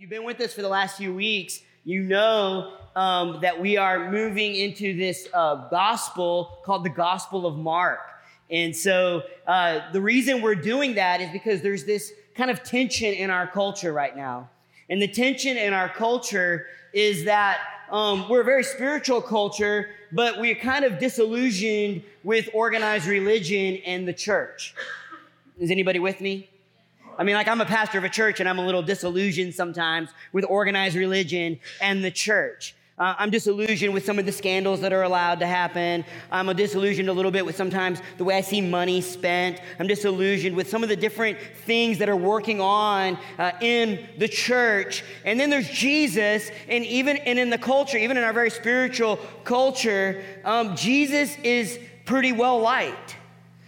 You've been with us for the last few weeks. You know um, that we are moving into this uh, gospel called the Gospel of Mark. And so uh, the reason we're doing that is because there's this kind of tension in our culture right now. And the tension in our culture is that um, we're a very spiritual culture, but we're kind of disillusioned with organized religion and the church. Is anybody with me? I mean, like I'm a pastor of a church and I'm a little disillusioned sometimes with organized religion and the church. Uh, I'm disillusioned with some of the scandals that are allowed to happen. I'm a disillusioned a little bit with sometimes the way I see money spent. I'm disillusioned with some of the different things that are working on uh, in the church. And then there's Jesus, and even and in the culture, even in our very spiritual culture, um, Jesus is pretty well liked.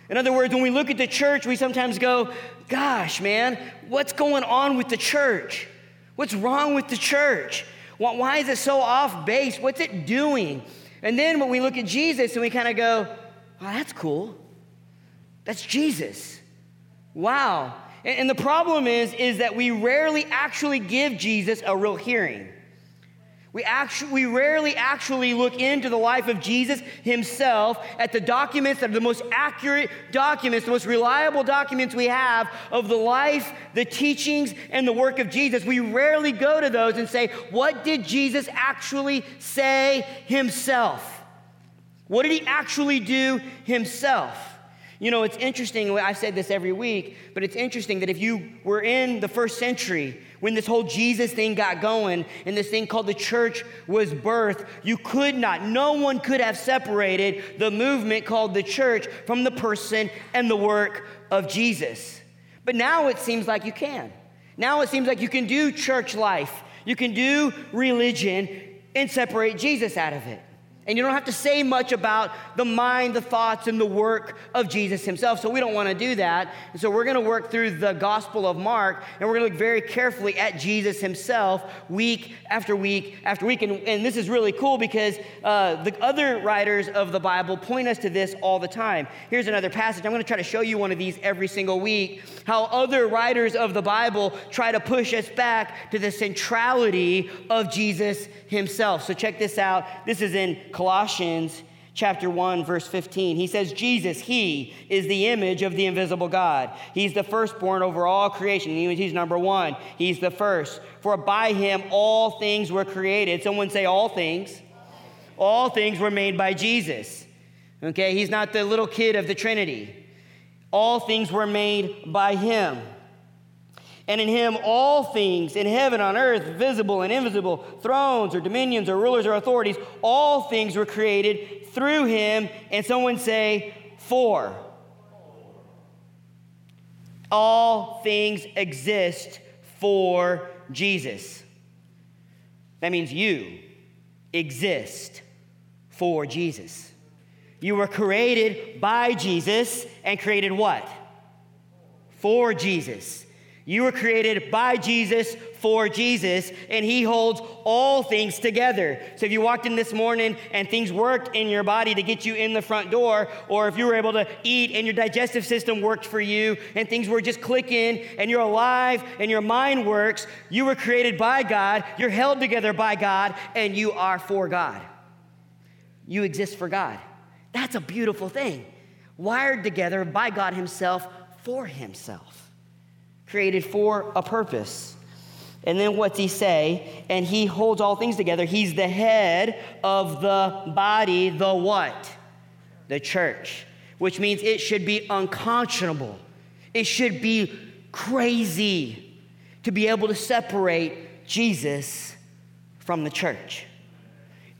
In other words, when we look at the church, we sometimes go, gosh, man, what's going on with the church? What's wrong with the church? Why is it so off base? What's it doing? And then when we look at Jesus and we kind of go, well, that's cool. That's Jesus. Wow. And, the problem is, is that we rarely actually give Jesus a real hearing. We, actually, we rarely actually look into the life of Jesus himself at the documents that are the most accurate documents, the most reliable documents we have of the life, the teachings, and the work of Jesus. We rarely go to those and say, What did Jesus actually say himself? What did he actually do himself? You know, it's interesting, I said this every week, but it's interesting that if you were in the first century when this whole Jesus thing got going and this thing called the church was birthed, you could not, no one could have separated the movement called the church from the person and the work of Jesus. But now it seems like you can. Now it seems like you can do church life, you can do religion and separate Jesus out of it. And you don't have to say much about the mind, the thoughts, and the work of Jesus himself. So we don't want to do that. And so we're going to work through the Gospel of Mark, and we're going to look very carefully at Jesus himself week after week after week. And, and this is really cool because uh, the other writers of the Bible point us to this all the time. Here's another passage. I'm going to try to show you one of these every single week. How other writers of the Bible try to push us back to the centrality of Jesus himself. So check this out. This is in Colossians chapter 1 verse 15 he says jesus he is the image of the invisible god. He's the firstborn over all creation. He's number one. He's the first. For by him all things were created. Someone say all things. All things were made by jesus. Okay he's not the little kid of the trinity. All things were made by him and in him all things in heaven, on earth, visible and invisible, thrones or dominions or rulers or authorities, all things were created through him. And someone say, for. All things exist for Jesus. That means you exist for Jesus. You were created by Jesus and created what? For Jesus. You were created by Jesus for Jesus, and He holds all things together. So if you walked in this morning and things worked in your body to get you in the front door, or if you were able to eat and your digestive system worked for you and things were just clicking and you're alive and your mind works, you were created by God, you're held together by God, and you are for God. You exist for God. That's a beautiful thing. Wired together by God Himself for Himself created for a purpose. And then what's he say? And he holds all things together. He's the head of the body, the what? The church. Which means it should be unconscionable. It should be crazy to be able to separate Jesus from the church.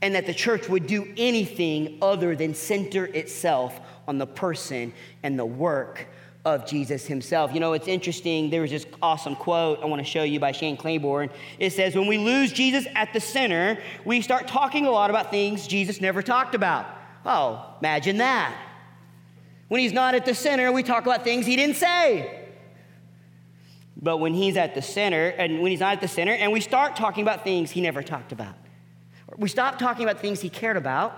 And that the church would do anything other than center itself on the person and the work of Jesus himself. You know, it's interesting. There was this awesome quote I want to show you by Shane Claiborne. It says, When we lose Jesus at the center, we start talking a lot about things Jesus never talked about. Oh, imagine that. When he's not at the center, we talk about things he didn't say. But when he's at the center, and when he's not at the center, and we start talking about things he never talked about, we stop talking about things he cared about,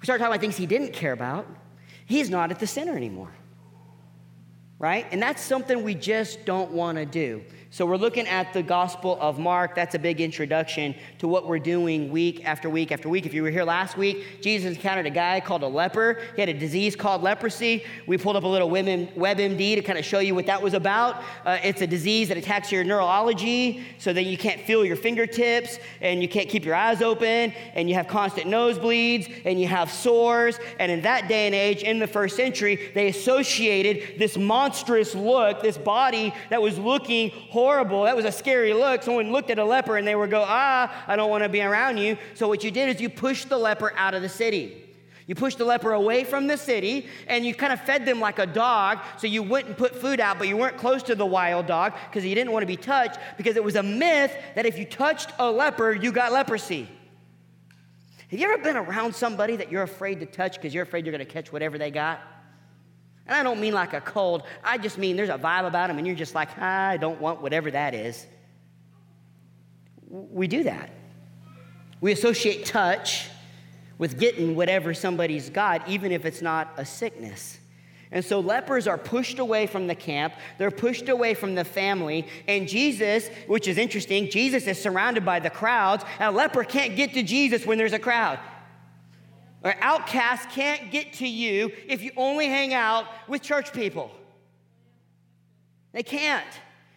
we start talking about things he didn't care about, he's not at the center anymore. Right? And that's something we just don't want to do. So we're looking at the Gospel of Mark. That's a big introduction to what we're doing week after week after week. If you were here last week, Jesus encountered a guy called a leper. He had a disease called leprosy. We pulled up a little WebMD to kind of show you what that was about. Uh, it's a disease that attacks your neurology so that you can't feel your fingertips and you can't keep your eyes open and you have constant nosebleeds and you have sores. And in that day and age, in the first century, they associated this monstrous look, this body that was looking horrible. That was a scary look. Someone looked at a leper and they would go, ah, I don't want to be around you. So what you did is you pushed the leper out of the city. You pushed the leper away from the city and you kind of fed them like a dog. So you and put food out, but you weren't close to the wild dog because you didn't want to be touched because it was a myth that if you touched a leper, you got leprosy. Have you ever been around somebody that you're afraid to touch because you're afraid you're going to catch whatever they got? And I don't mean like a cold, I just mean there's a vibe about them and you're just like, I don't want whatever that is. We do that. We associate touch with getting whatever somebody's got, even if it's not a sickness. And so lepers are pushed away from the camp, they're pushed away from the family. And Jesus, which is interesting, Jesus is surrounded by the crowds. And a leper can't get to Jesus when there's a crowd. Or outcasts can't get to you if you only hang out with church people. They can't.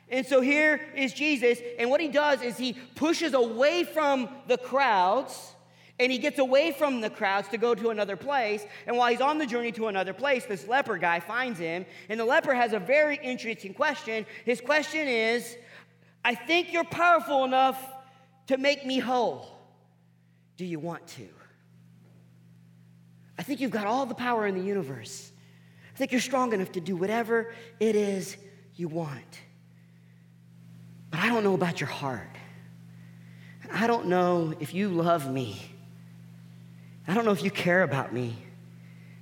And so here is Jesus, and what he does is he pushes away from the crowds and he gets away from the crowds to go to another place. And while he's on the journey to another place, this leper guy finds him, and the leper has a very interesting question. His question is I think you're powerful enough to make me whole. Do you want to? I think you've got all the power in the universe. I think you're strong enough to do whatever it is you want. But I don't know about your heart. I don't know if you love me. I don't know if you care about me.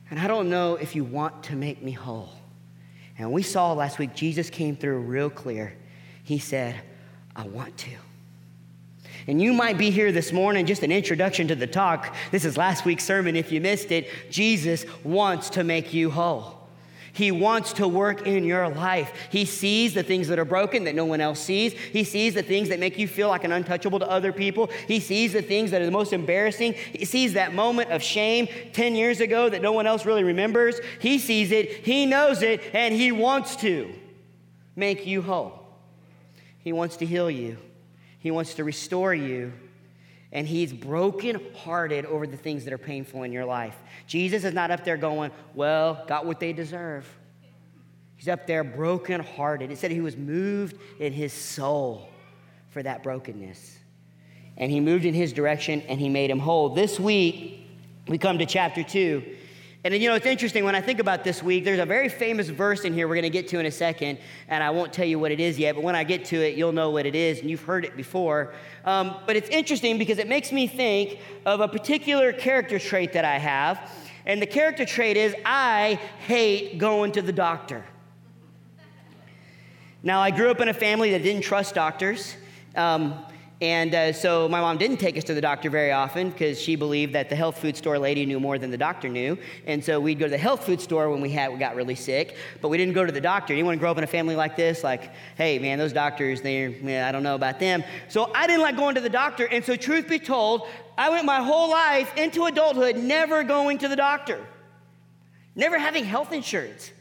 And I don't know if you want to make me whole. And we saw last week, Jesus came through real clear. He said, I want to. And you might be here this morning, just an introduction to the talk. This is last week's sermon. If you missed it, Jesus wants to make you whole. He wants to work in your life. He sees the things that are broken that no one else sees. He sees the things that make you feel like an untouchable to other people. He sees the things that are the most embarrassing. He sees that moment of shame 10 years ago that no one else really remembers. He sees it, he knows it, and he wants to make you whole. He wants to heal you. He wants to restore you. And he's broken-hearted over the things that are painful in your life. Jesus is not up there going, Well, got what they deserve. He's up there broken-hearted. It said he was moved in his soul for that brokenness. And he moved in his direction and he made him whole. This week, we come to chapter 2. And you know, it's interesting when I think about this week, there's a very famous verse in here we're going to get to in a second, and I won't tell you what it is yet, but when I get to it, you'll know what it is, and you've heard it before. Um, but it's interesting because it makes me think of a particular character trait that I have, and the character trait is I hate going to the doctor. Now, I grew up in a family that didn't trust doctors. Um, and uh, so my mom didn't take us to the doctor very often because she believed that the health food store lady knew more than the doctor knew. And so we'd go to the health food store when we had we got really sick, but we didn't go to the doctor. Anyone grow up in a family like this? Like, hey man, those doctors, they I don't know about them. So I didn't like going to the doctor. And so truth be told, I went my whole life into adulthood never going to the doctor, never having health insurance.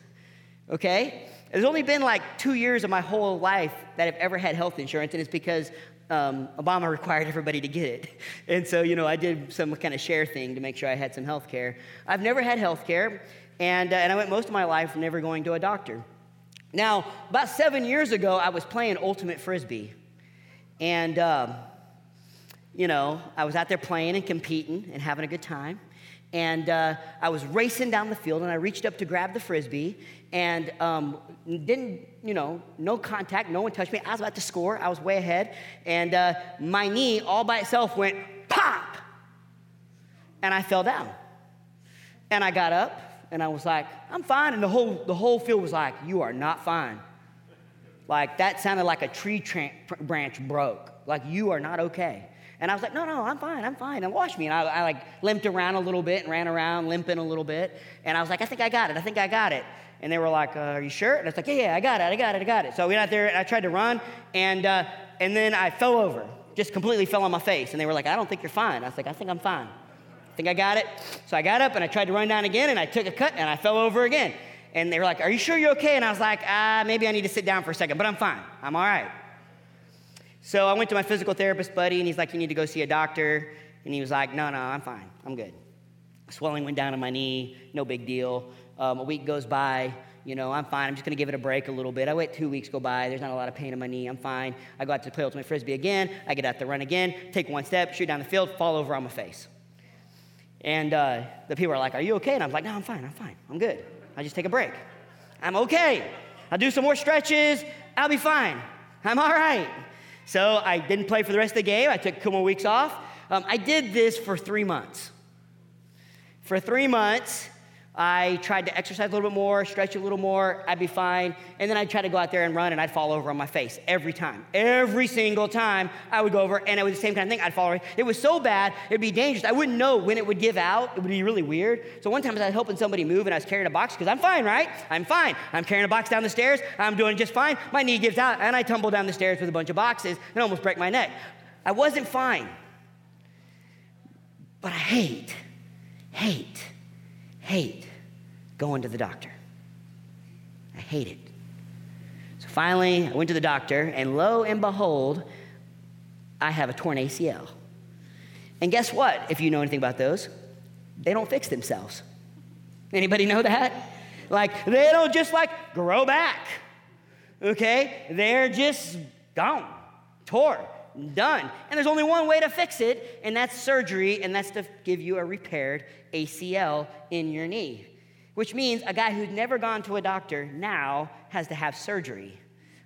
Okay? There's only been like two years of my whole life that I've ever had health insurance, and it's because um, Obama required everybody to get it. And so, you know, I did some kind of share thing to make sure I had some health care. I've never had health care, and, uh, and I went most of my life never going to a doctor. Now, about seven years ago, I was playing Ultimate Frisbee. And, uh, you know, I was out there playing and competing and having a good time. And uh, I was racing down the field, and I reached up to grab the frisbee, and um, didn't, you know, no contact, no one touched me. I was about to score, I was way ahead, and uh, my knee all by itself went pop, and I fell down. And I got up, and I was like, I'm fine. And the whole, the whole field was like, You are not fine. Like, that sounded like a tree tra- branch broke. Like, you are not okay. And I was like, no, no, I'm fine, I'm fine. And watch me. And I, I, like limped around a little bit and ran around limping a little bit. And I was like, I think I got it, I think I got it. And they were like, uh, Are you sure? And I was like, Yeah, yeah, I got it, I got it, I got it. So I went out there and I tried to run, and, uh, and then I fell over, just completely fell on my face. And they were like, I don't think you're fine. I was like, I think I'm fine. I think I got it. So I got up and I tried to run down again, and I took a cut and I fell over again. And they were like, Are you sure you're okay? And I was like, Ah, maybe I need to sit down for a second, but I'm fine. I'm all right. So I went to my physical therapist buddy, and he's like, You need to go see a doctor. And he was like, No, no, I'm fine. I'm good. Swelling went down to my knee, no big deal. Um, a week goes by, you know, I'm fine. I'm just going to give it a break a little bit. I wait two weeks go by. There's not a lot of pain in my knee. I'm fine. I go out to play ultimate frisbee again. I get out to run again, take one step, shoot down the field, fall over on my face. And uh, the people are like, Are you okay? And I'm like, No, I'm fine. I'm fine. I'm good. I just take a break. I'm okay. I'll do some more stretches. I'll be fine. I'm all right. So I didn't play for the rest of the game. I took a couple weeks off. Um, I did this for three months. For three months, I tried to exercise a little bit more, stretch a little more, I'd be fine. And then I'd try to go out there and run and I'd fall over on my face every time. Every single time I would go over and it was the same kind of thing. I'd fall over. It was so bad, it'd be dangerous. I wouldn't know when it would give out. It would be really weird. So one time I was helping somebody move and I was carrying a box because I'm fine, right? I'm fine. I'm carrying a box down the stairs. I'm doing just fine. My knee gives out and I tumble down the stairs with a bunch of boxes and almost break my neck. I wasn't fine. But I hate, hate, hate going to the doctor. I hate it. So finally, I went to the doctor, and lo and behold, I have a torn ACL. And guess what? If you know anything about those, they don't fix themselves. Anybody know that? Like, they don't just like grow back. Okay? They're just gone, tore, done. And there's only one way to fix it, and that's surgery, and that's to give you a repaired ACL in your knee which means a guy who's never gone to a doctor now has to have surgery.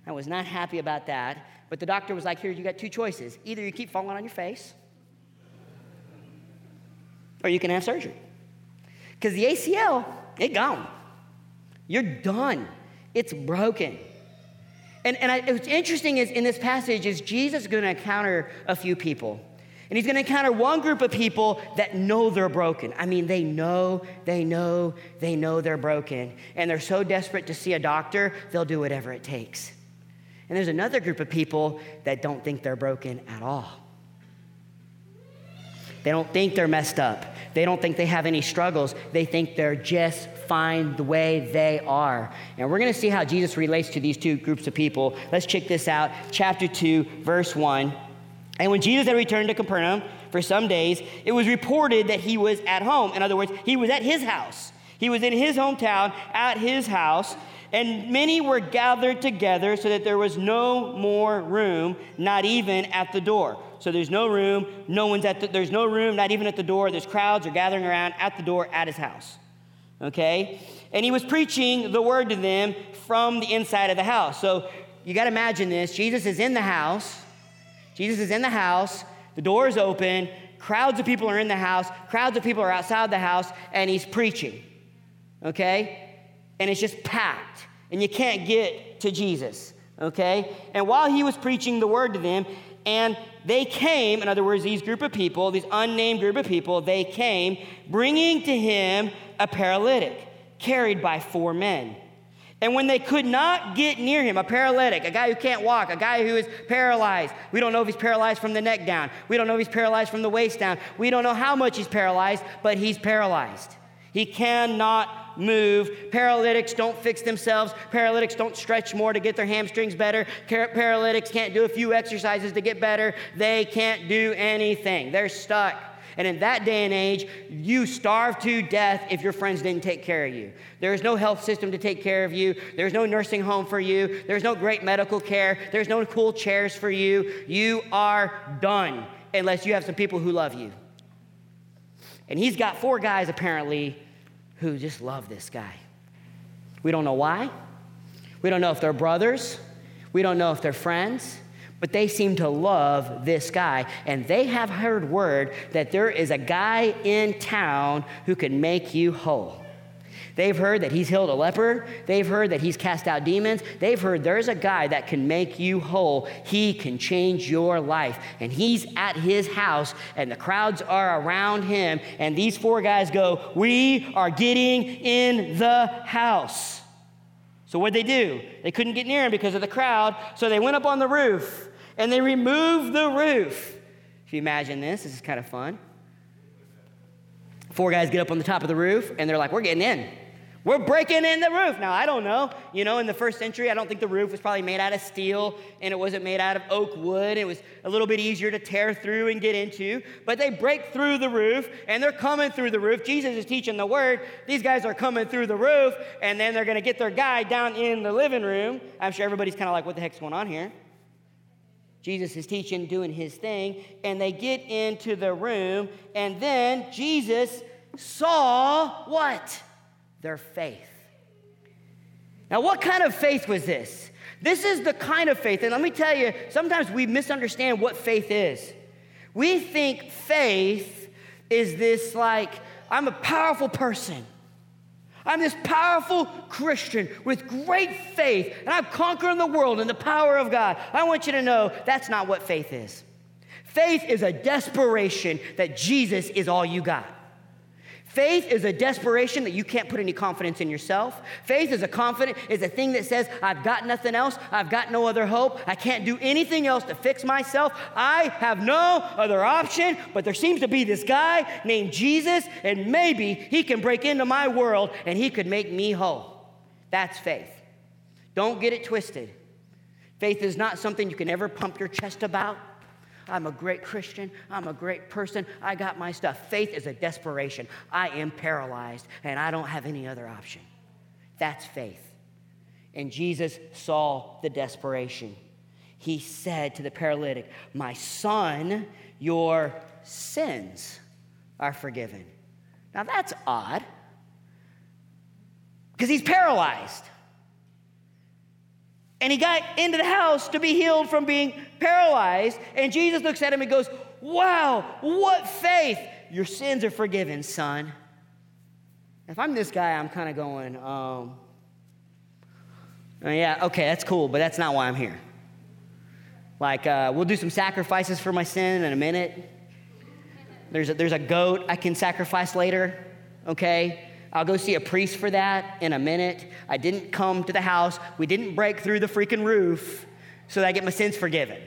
I was not happy about that, but the doctor was like, Here, you got two choices. Either you keep falling on your face, or you can have surgery. Because the ACL, it gone. You're done. It's broken. And, and I, what's interesting is in this passage is Jesus going to encounter a few people. And he's going to encounter one group of people that know they're broken. I mean, they know, they know, they know they're broken. And they're so desperate to see a doctor, they'll do whatever it takes. And there's another group of people that don't think they're broken at all. They don't think they're messed up. They don't think they have any struggles. They think they're just fine the way they are. And we're going to see how Jesus relates to these two groups of people. Let's check this out. Chapter 2, verse 1. And when Jesus had returned to Capernaum for some days, it was reported that he was at home. In other words, he was at his house. He was in his hometown, at his house, and many were gathered together so that there was no more room, not even at the door. So there's no room, no one's at the, there's no room, not even at the door. There's crowds are gathering around at the door at his house. Okay? And he was preaching the word to them from the inside of the house. So you got to imagine this. Jesus is in the house Jesus is in the house, the door is open, crowds of people are in the house, crowds of people are outside the house, and he's preaching. Okay? And it's just packed, and you can't get to Jesus. Okay? And while he was preaching the word to them, and they came, in other words, these group of people, these unnamed group of people, they came bringing to him a paralytic carried by four men. And when they could not get near him, a paralytic, a guy who can't walk, a guy who is paralyzed, we don't know if he's paralyzed from the neck down. We don't know if he's paralyzed from the waist down. We don't know how much he's paralyzed, but he's paralyzed. He cannot move. Paralytics don't fix themselves. Paralytics don't stretch more to get their hamstrings better. Paralytics can't do a few exercises to get better. They can't do anything. They're stuck. And in that day and age, you starve to death if your friends didn't take care of you. There's no health system to take care of you. There's no nursing home for you. There's no great medical care. There's no cool chairs for you. You are done unless you have some people who love you. And he's got four guys apparently who just love this guy. We don't know why. We don't know if they're brothers. We don't know if they're friends but they seem to love this guy. And they have heard word that there is a guy in town who can make you whole. They've heard that he's healed a leper. They've heard that he's cast out demons. They've heard there's a guy that can make you whole. He can change your life. And he's at his house, and the crowds are around him. And these four guys go, We are getting in the house. So what'd they do? They couldn't get near him because of the crowd, so they went up on the roof and they removed the roof. If you imagine this, this is kind of fun. Four guys get up on the top of the roof and they're like, We're getting in. We're breaking in the roof. Now, I don't know. You know, in the first century, I don't think the roof was probably made out of steel and it wasn't made out of oak wood. It was a little bit easier to tear through and get into. But they break through the roof and they're coming through the roof. Jesus is teaching the word. These guys are coming through the roof and then they're going to get their guy down in the living room. I'm sure everybody's kind of like, what the heck's going on here? Jesus is teaching, doing his thing, and they get into the room, and then Jesus saw what? Their faith. Now, what kind of faith was this? This is the kind of faith, and let me tell you, sometimes we misunderstand what faith is. We think faith is this like, I'm a powerful person. I'm this powerful Christian with great faith, and I'm conquering the world in the power of God. I want you to know that's not what faith is. Faith is a desperation that Jesus is all you got. Faith is a desperation that you can't put any confidence in yourself. Faith is a confident is a thing that says, I've got nothing else. I've got no other hope. I can't do anything else to fix myself. I have no other option. But there seems to be this guy named Jesus, and maybe he can break into my world and he could make me whole. That's faith. Don't get it twisted. Faith is not something you can ever pump your chest about. I'm a great Christian. I'm a great person. I got my stuff. Faith is a desperation. I am paralyzed and I don't have any other option. That's faith. And Jesus saw the desperation. He said to the paralytic, My son, your sins are forgiven. Now that's odd because he's paralyzed. And he got into the house to be healed from being paralyzed. And Jesus looks at him and goes, Wow, what faith! Your sins are forgiven, son. If I'm this guy, I'm kind of going, um, yeah, okay, that's cool, but that's not why I'm here. Like, uh, we'll do some sacrifices for my sin in a minute. There's a, there's a goat I can sacrifice later, okay? I'll go see a priest for that in a minute. I didn't come to the house. We didn't break through the freaking roof so that I get my sins forgiven.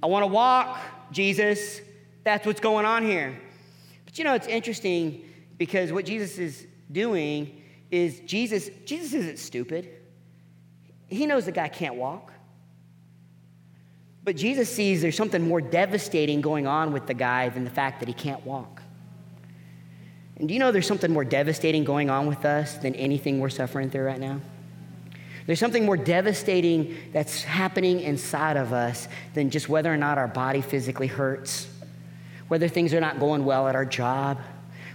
I want to walk, Jesus. That's what's going on here. But you know, it's interesting because what Jesus is doing is Jesus, Jesus isn't stupid. He knows the guy can't walk. But Jesus sees there's something more devastating going on with the guy than the fact that he can't walk. And do you know there's something more devastating going on with us than anything we're suffering through right now? There's something more devastating that's happening inside of us than just whether or not our body physically hurts, whether things are not going well at our job,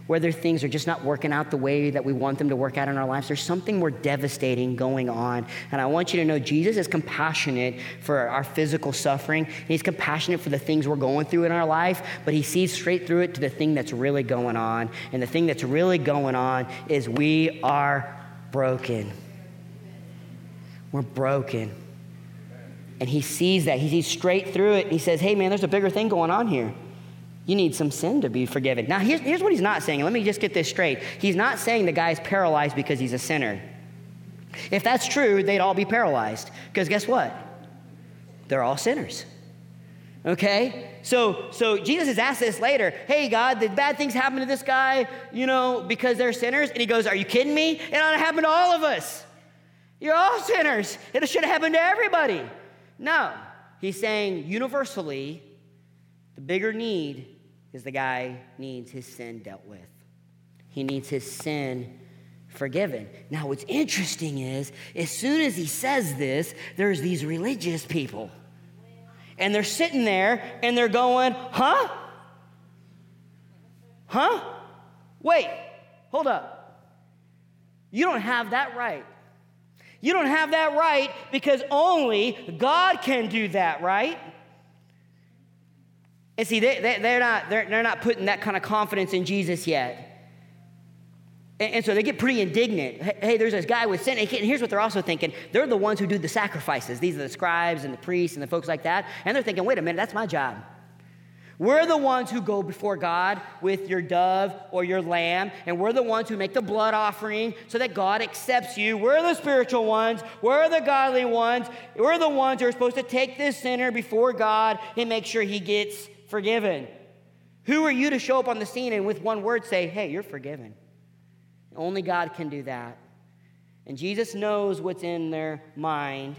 whether things are just not working out the way that we want them to work out in our lives, there's something more devastating going on. And I want you to know Jesus is compassionate for our physical suffering. He's compassionate for the things we're going through in our life, but he sees straight through it to the thing that's really going on. And the thing that's really going on is we are broken. We're broken. And he sees that. He sees straight through it. He says, Hey, man, there's a bigger thing going on here. You need some sin to be forgiven. Now, here's, here's what he's not saying. Let me just get this straight. He's not saying the guy's paralyzed because he's a sinner. If that's true, they'd all be paralyzed. Because guess what? They're all sinners. Okay? So, so Jesus is asked this later. Hey, God, did bad things happen to this guy, you know, because they're sinners? And he goes, Are you kidding me? It ought to happen to all of us. You're all sinners. It should have happened to everybody. No. He's saying universally, the bigger need is the guy needs his sin dealt with. He needs his sin forgiven. Now, what's interesting is, as soon as he says this, there's these religious people. And they're sitting there and they're going, huh? Huh? Wait, hold up. You don't have that right. You don't have that right because only God can do that, right? And see, they, they, they're, not, they're, they're not putting that kind of confidence in Jesus yet. And, and so they get pretty indignant. Hey, hey, there's this guy with sin. And here's what they're also thinking they're the ones who do the sacrifices. These are the scribes and the priests and the folks like that. And they're thinking, wait a minute, that's my job. We're the ones who go before God with your dove or your lamb, and we're the ones who make the blood offering so that God accepts you. We're the spiritual ones, we're the godly ones, we're the ones who are supposed to take this sinner before God and make sure he gets forgiven. Who are you to show up on the scene and with one word say, Hey, you're forgiven? Only God can do that. And Jesus knows what's in their mind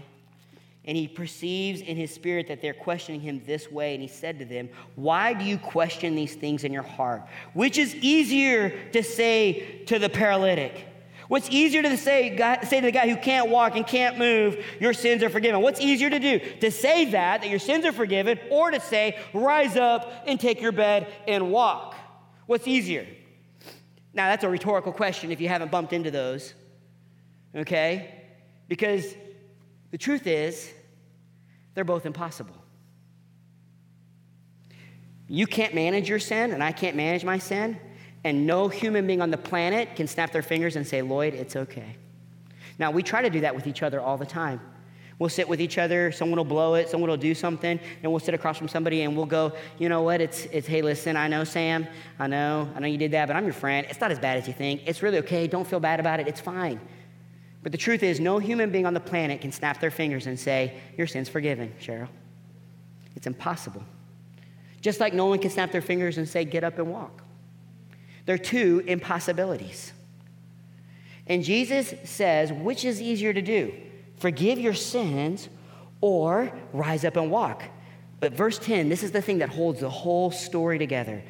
and he perceives in his spirit that they're questioning him this way. And he said to them, Why do you question these things in your heart? Which is easier to say to the paralytic? What's easier to say, say to the guy who can't walk and can't move, your sins are forgiven? What's easier to do? To say that, that your sins are forgiven, or to say, rise up and take your bed and walk? What's easier? Now, that's a rhetorical question if you haven't bumped into those, okay? Because the truth is, they're both impossible. You can't manage your sin, and I can't manage my sin, and no human being on the planet can snap their fingers and say, Lloyd, it's okay. Now, we try to do that with each other all the time. We'll sit with each other, someone will blow it, someone will do something, and we'll sit across from somebody and we'll go, you know what, it's, it's hey, listen, I know, Sam, I know, I know you did that, but I'm your friend. It's not as bad as you think. It's really okay. Don't feel bad about it. It's fine. But the truth is, no human being on the planet can snap their fingers and say, Your sin's forgiven, Cheryl. It's impossible. Just like no one can snap their fingers and say, Get up and walk. They're two impossibilities. And Jesus says, Which is easier to do? Forgive your sins or rise up and walk? But verse 10, this is the thing that holds the whole story together.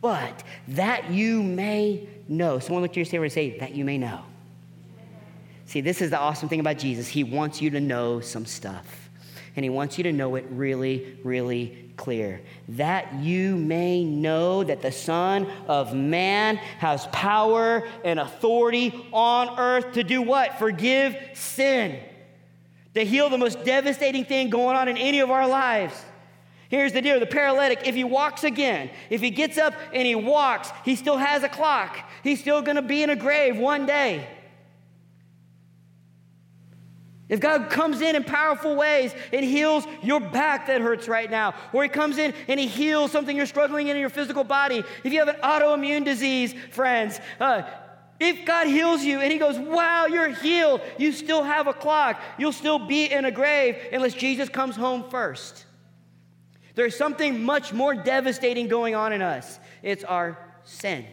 But that you may know. Someone look to your neighbor and say, That you may know. See, this is the awesome thing about Jesus. He wants you to know some stuff, and He wants you to know it really, really clear. That you may know that the Son of Man has power and authority on earth to do what? Forgive sin, to heal the most devastating thing going on in any of our lives. Here's the deal the paralytic, if he walks again, if he gets up and he walks, he still has a clock. He's still gonna be in a grave one day. If God comes in in powerful ways and heals your back that hurts right now, or He comes in and He heals something you're struggling in in your physical body, if you have an autoimmune disease, friends, uh, if God heals you and He goes, wow, you're healed, you still have a clock, you'll still be in a grave unless Jesus comes home first. There's something much more devastating going on in us. It's our sin.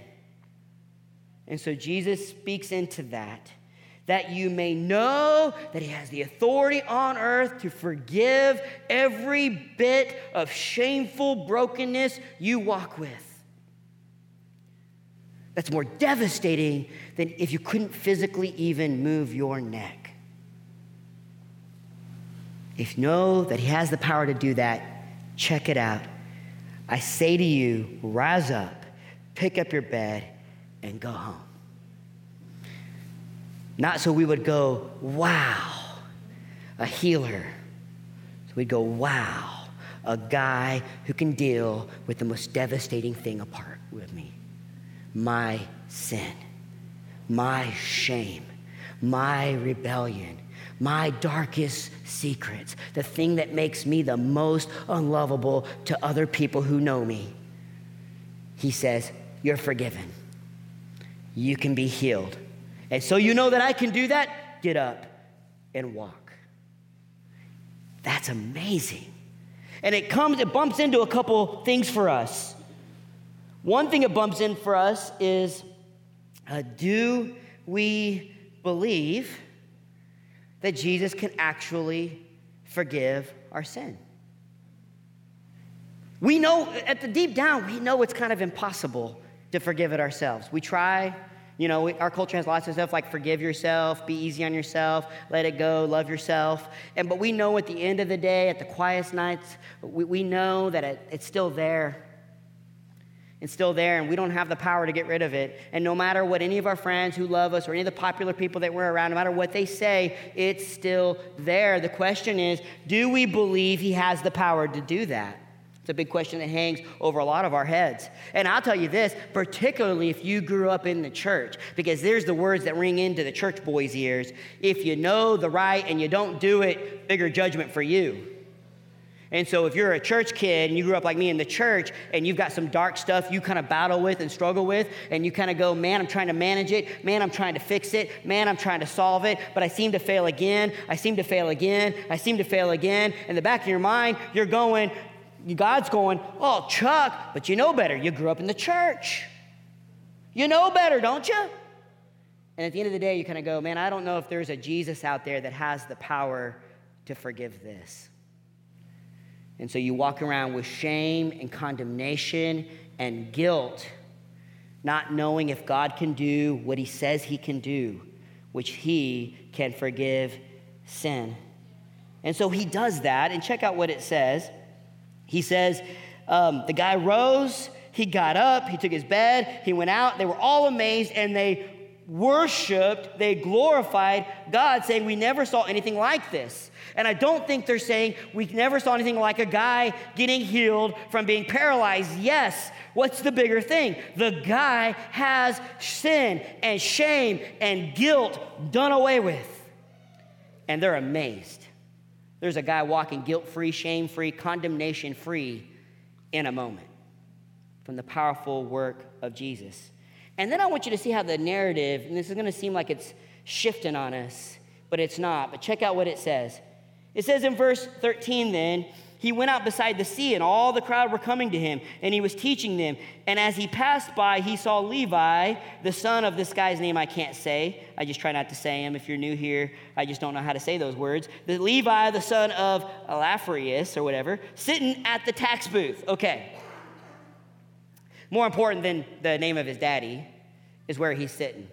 And so Jesus speaks into that that you may know that he has the authority on earth to forgive every bit of shameful brokenness you walk with. That's more devastating than if you couldn't physically even move your neck. If you know that he has the power to do that, check it out. I say to you, rise up, pick up your bed, and go home. Not so we would go, wow, a healer. So we'd go, wow, a guy who can deal with the most devastating thing apart with me my sin, my shame, my rebellion, my darkest secrets, the thing that makes me the most unlovable to other people who know me. He says, You're forgiven. You can be healed. And so you know that I can do that, get up and walk. That's amazing. And it comes, it bumps into a couple things for us. One thing it bumps in for us is uh, do we believe that Jesus can actually forgive our sin? We know, at the deep down, we know it's kind of impossible to forgive it ourselves. We try, you know, we, our culture has lots of stuff like forgive yourself, be easy on yourself, let it go, love yourself. And but we know at the end of the day, at the quietest nights, we, we know that it, it's still there. It's still there, and we don't have the power to get rid of it. And no matter what any of our friends who love us or any of the popular people that we're around, no matter what they say, it's still there. The question is do we believe He has the power to do that? It's a big question that hangs over a lot of our heads. And I'll tell you this, particularly if you grew up in the church, because there's the words that ring into the church boys' ears. If you know the right and you don't do it, bigger judgment for you. And so, if you're a church kid and you grew up like me in the church and you've got some dark stuff you kind of battle with and struggle with, and you kind of go, man, I'm trying to manage it. Man, I'm trying to fix it. Man, I'm trying to solve it. But I seem to fail again. I seem to fail again. I seem to fail again. In the back of your mind, you're going, God's going, oh, Chuck, but you know better. You grew up in the church. You know better, don't you? And at the end of the day, you kind of go, man, I don't know if there's a Jesus out there that has the power to forgive this. And so you walk around with shame and condemnation and guilt, not knowing if God can do what he says he can do, which he can forgive sin. And so he does that. And check out what it says. He says, um, the guy rose, he got up, he took his bed, he went out. They were all amazed and they worshiped, they glorified God, saying, We never saw anything like this. And I don't think they're saying we never saw anything like a guy getting healed from being paralyzed. Yes, what's the bigger thing? The guy has sin and shame and guilt done away with. And they're amazed. There's a guy walking guilt free, shame free, condemnation free in a moment from the powerful work of Jesus. And then I want you to see how the narrative, and this is going to seem like it's shifting on us, but it's not. But check out what it says. It says in verse 13 then, he went out beside the sea, and all the crowd were coming to him, and he was teaching them. And as he passed by, he saw Levi, the son of this guy's name I can't say. I just try not to say him. If you're new here, I just don't know how to say those words. The Levi, the son of Alaphaeus, or whatever, sitting at the tax booth. Okay. More important than the name of his daddy is where he's sitting.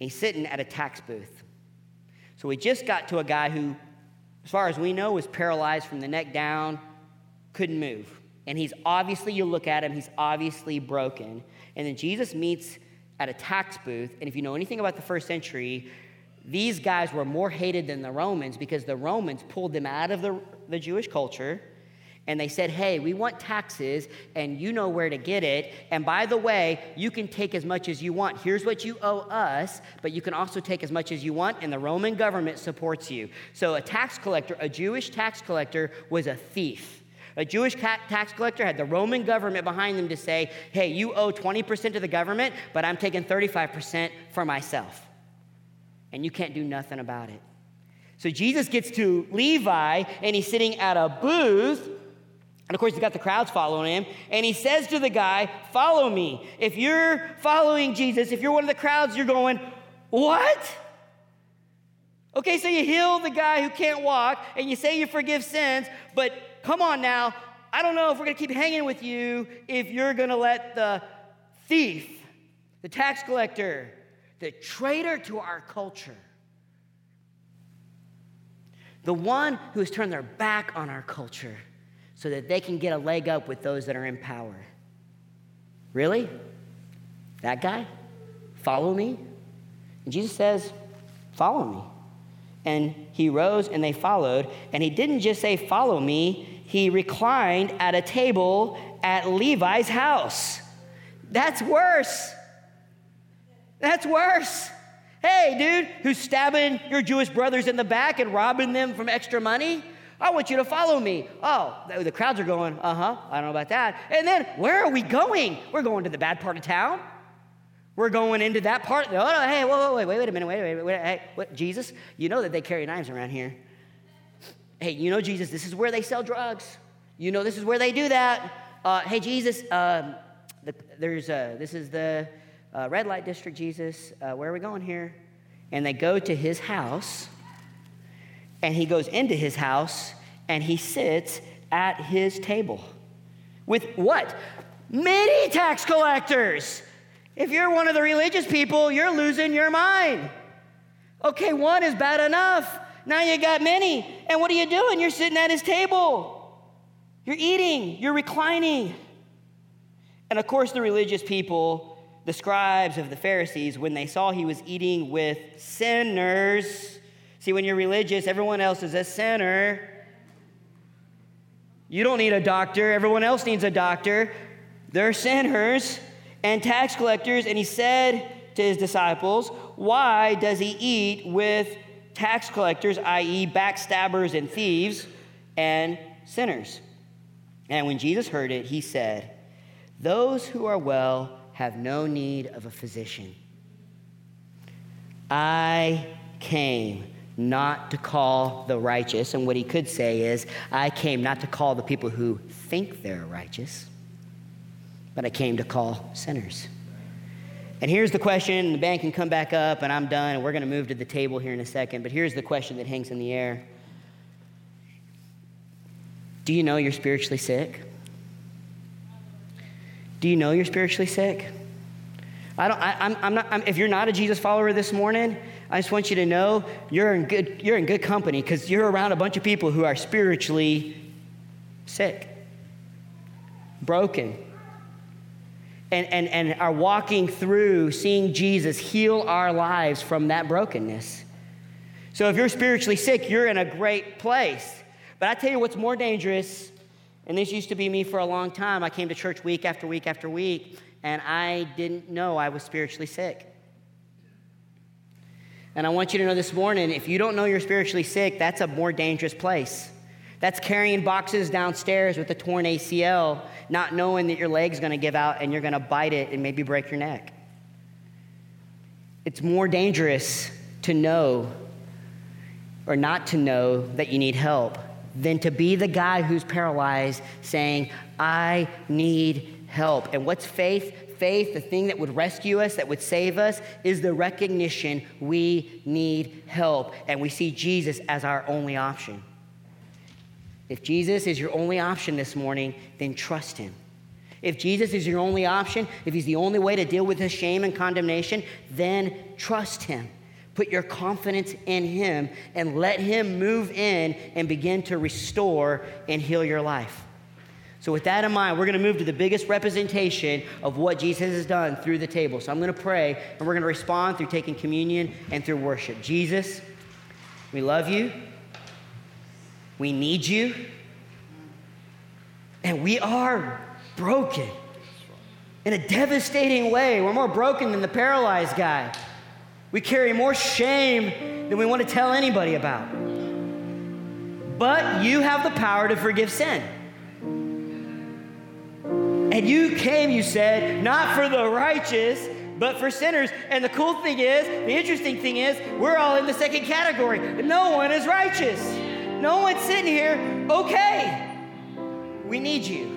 He's sitting at a tax booth. So we just got to a guy who, as far as we know, was paralyzed from the neck down, couldn't move. And he's obviously, you look at him, he's obviously broken. And then Jesus meets at a tax booth. And if you know anything about the first century, these guys were more hated than the Romans because the Romans pulled them out of the, the Jewish culture and they said, Hey, we want taxes, and you know where to get it. And by the way, you can take as much as you want. Here's what you owe us, but you can also take as much as you want, and the Roman government supports you. So a tax collector, a Jewish tax collector, was a thief. A Jewish tax collector had the Roman government behind them to say, Hey, you owe 20% to the government, but I'm taking 35% for myself. And you can't do nothing about it. So Jesus gets to Levi, and he's sitting at a booth and of course, he's got the crowds following him. And he says to the guy, Follow me. If you're following Jesus, if you're one of the crowds, you're going, What? Okay, so you heal the guy who can't walk and you say you forgive sins, but come on now. I don't know if we're going to keep hanging with you if you're going to let the thief, the tax collector, the traitor to our culture, the one who has turned their back on our culture, so that they can get a leg up with those that are in power. Really? That guy? Follow me? And Jesus says, Follow me. And he rose and they followed. And he didn't just say, Follow me, he reclined at a table at Levi's house. That's worse. That's worse. Hey, dude, who's stabbing your Jewish brothers in the back and robbing them from extra money? I want you to follow me. Oh, the crowds are going, uh huh, I don't know about that. And then where are we going? We're going to the bad part of town. We're going into that part. Oh, no, hey, whoa, wait, wait, wait a minute, wait, wait, wait. Hey, what, Jesus, you know that they carry knives around here. Hey, you know, Jesus, this is where they sell drugs. You know, this is where they do that. Uh, hey, Jesus, um, the, there's uh, this is the uh, red light district, Jesus. Uh, where are we going here? And they go to his house and he goes into his house and he sits at his table with what? Many tax collectors. If you're one of the religious people, you're losing your mind. Okay, one is bad enough. Now you got many. And what are you doing? You're sitting at his table. You're eating, you're reclining. And of course, the religious people, the scribes of the Pharisees, when they saw he was eating with sinners, See, when you're religious, everyone else is a sinner. You don't need a doctor, everyone else needs a doctor. They're sinners and tax collectors. And he said to his disciples, Why does he eat with tax collectors, i.e., backstabbers and thieves? and sinners. And when Jesus heard it, he said, Those who are well have no need of a physician. I came not to call the righteous. And what he could say is, I came not to call the people who think they're righteous, but I came to call sinners. And here's the question, the band can come back up, and I'm done, and we're going to move to the table here in a second. But here's the question that hangs in the air Do you know you're spiritually sick? Do you know you're spiritually sick? I don't, I, am I'm not, I'm, if you're not a Jesus follower this morning, I just want you to know you're in good, you're in good company because you're around a bunch of people who are spiritually sick, broken, and, and, and are walking through seeing Jesus heal our lives from that brokenness. So if you're spiritually sick, you're in a great place. But I tell you what's more dangerous, and this used to be me for a long time. I came to church week after week after week, and I didn't know I was spiritually sick. And I want you to know this morning if you don't know you're spiritually sick, that's a more dangerous place. That's carrying boxes downstairs with a torn ACL, not knowing that your leg's gonna give out and you're gonna bite it and maybe break your neck. It's more dangerous to know or not to know that you need help than to be the guy who's paralyzed saying, I need help. And what's faith? Faith, the thing that would rescue us, that would save us, is the recognition we need help. And we see Jesus as our only option. If Jesus is your only option this morning, then trust him. If Jesus is your only option, if he's the only way to deal with his shame and condemnation, then trust him. Put your confidence in him and let him move in and begin to restore and heal your life. So, with that in mind, we're going to move to the biggest representation of what Jesus has done through the table. So, I'm going to pray and we're going to respond through taking communion and through worship. Jesus, we love you. We need you. And we are broken in a devastating way. We're more broken than the paralyzed guy. We carry more shame than we want to tell anybody about. But you have the power to forgive sin. And you came, you said, not for the righteous, but for sinners. And the cool thing is, the interesting thing is, we're all in the second category. No one is righteous. No one's sitting here, okay. We need you.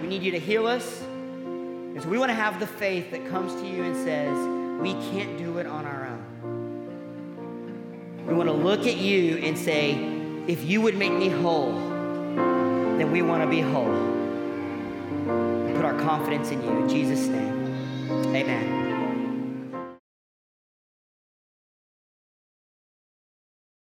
We need you to heal us. And so we want to have the faith that comes to you and says, we can't do it on our own. We want to look at you and say, if you would make me whole, then we want to be whole. Put our confidence in you. In Jesus' name, amen.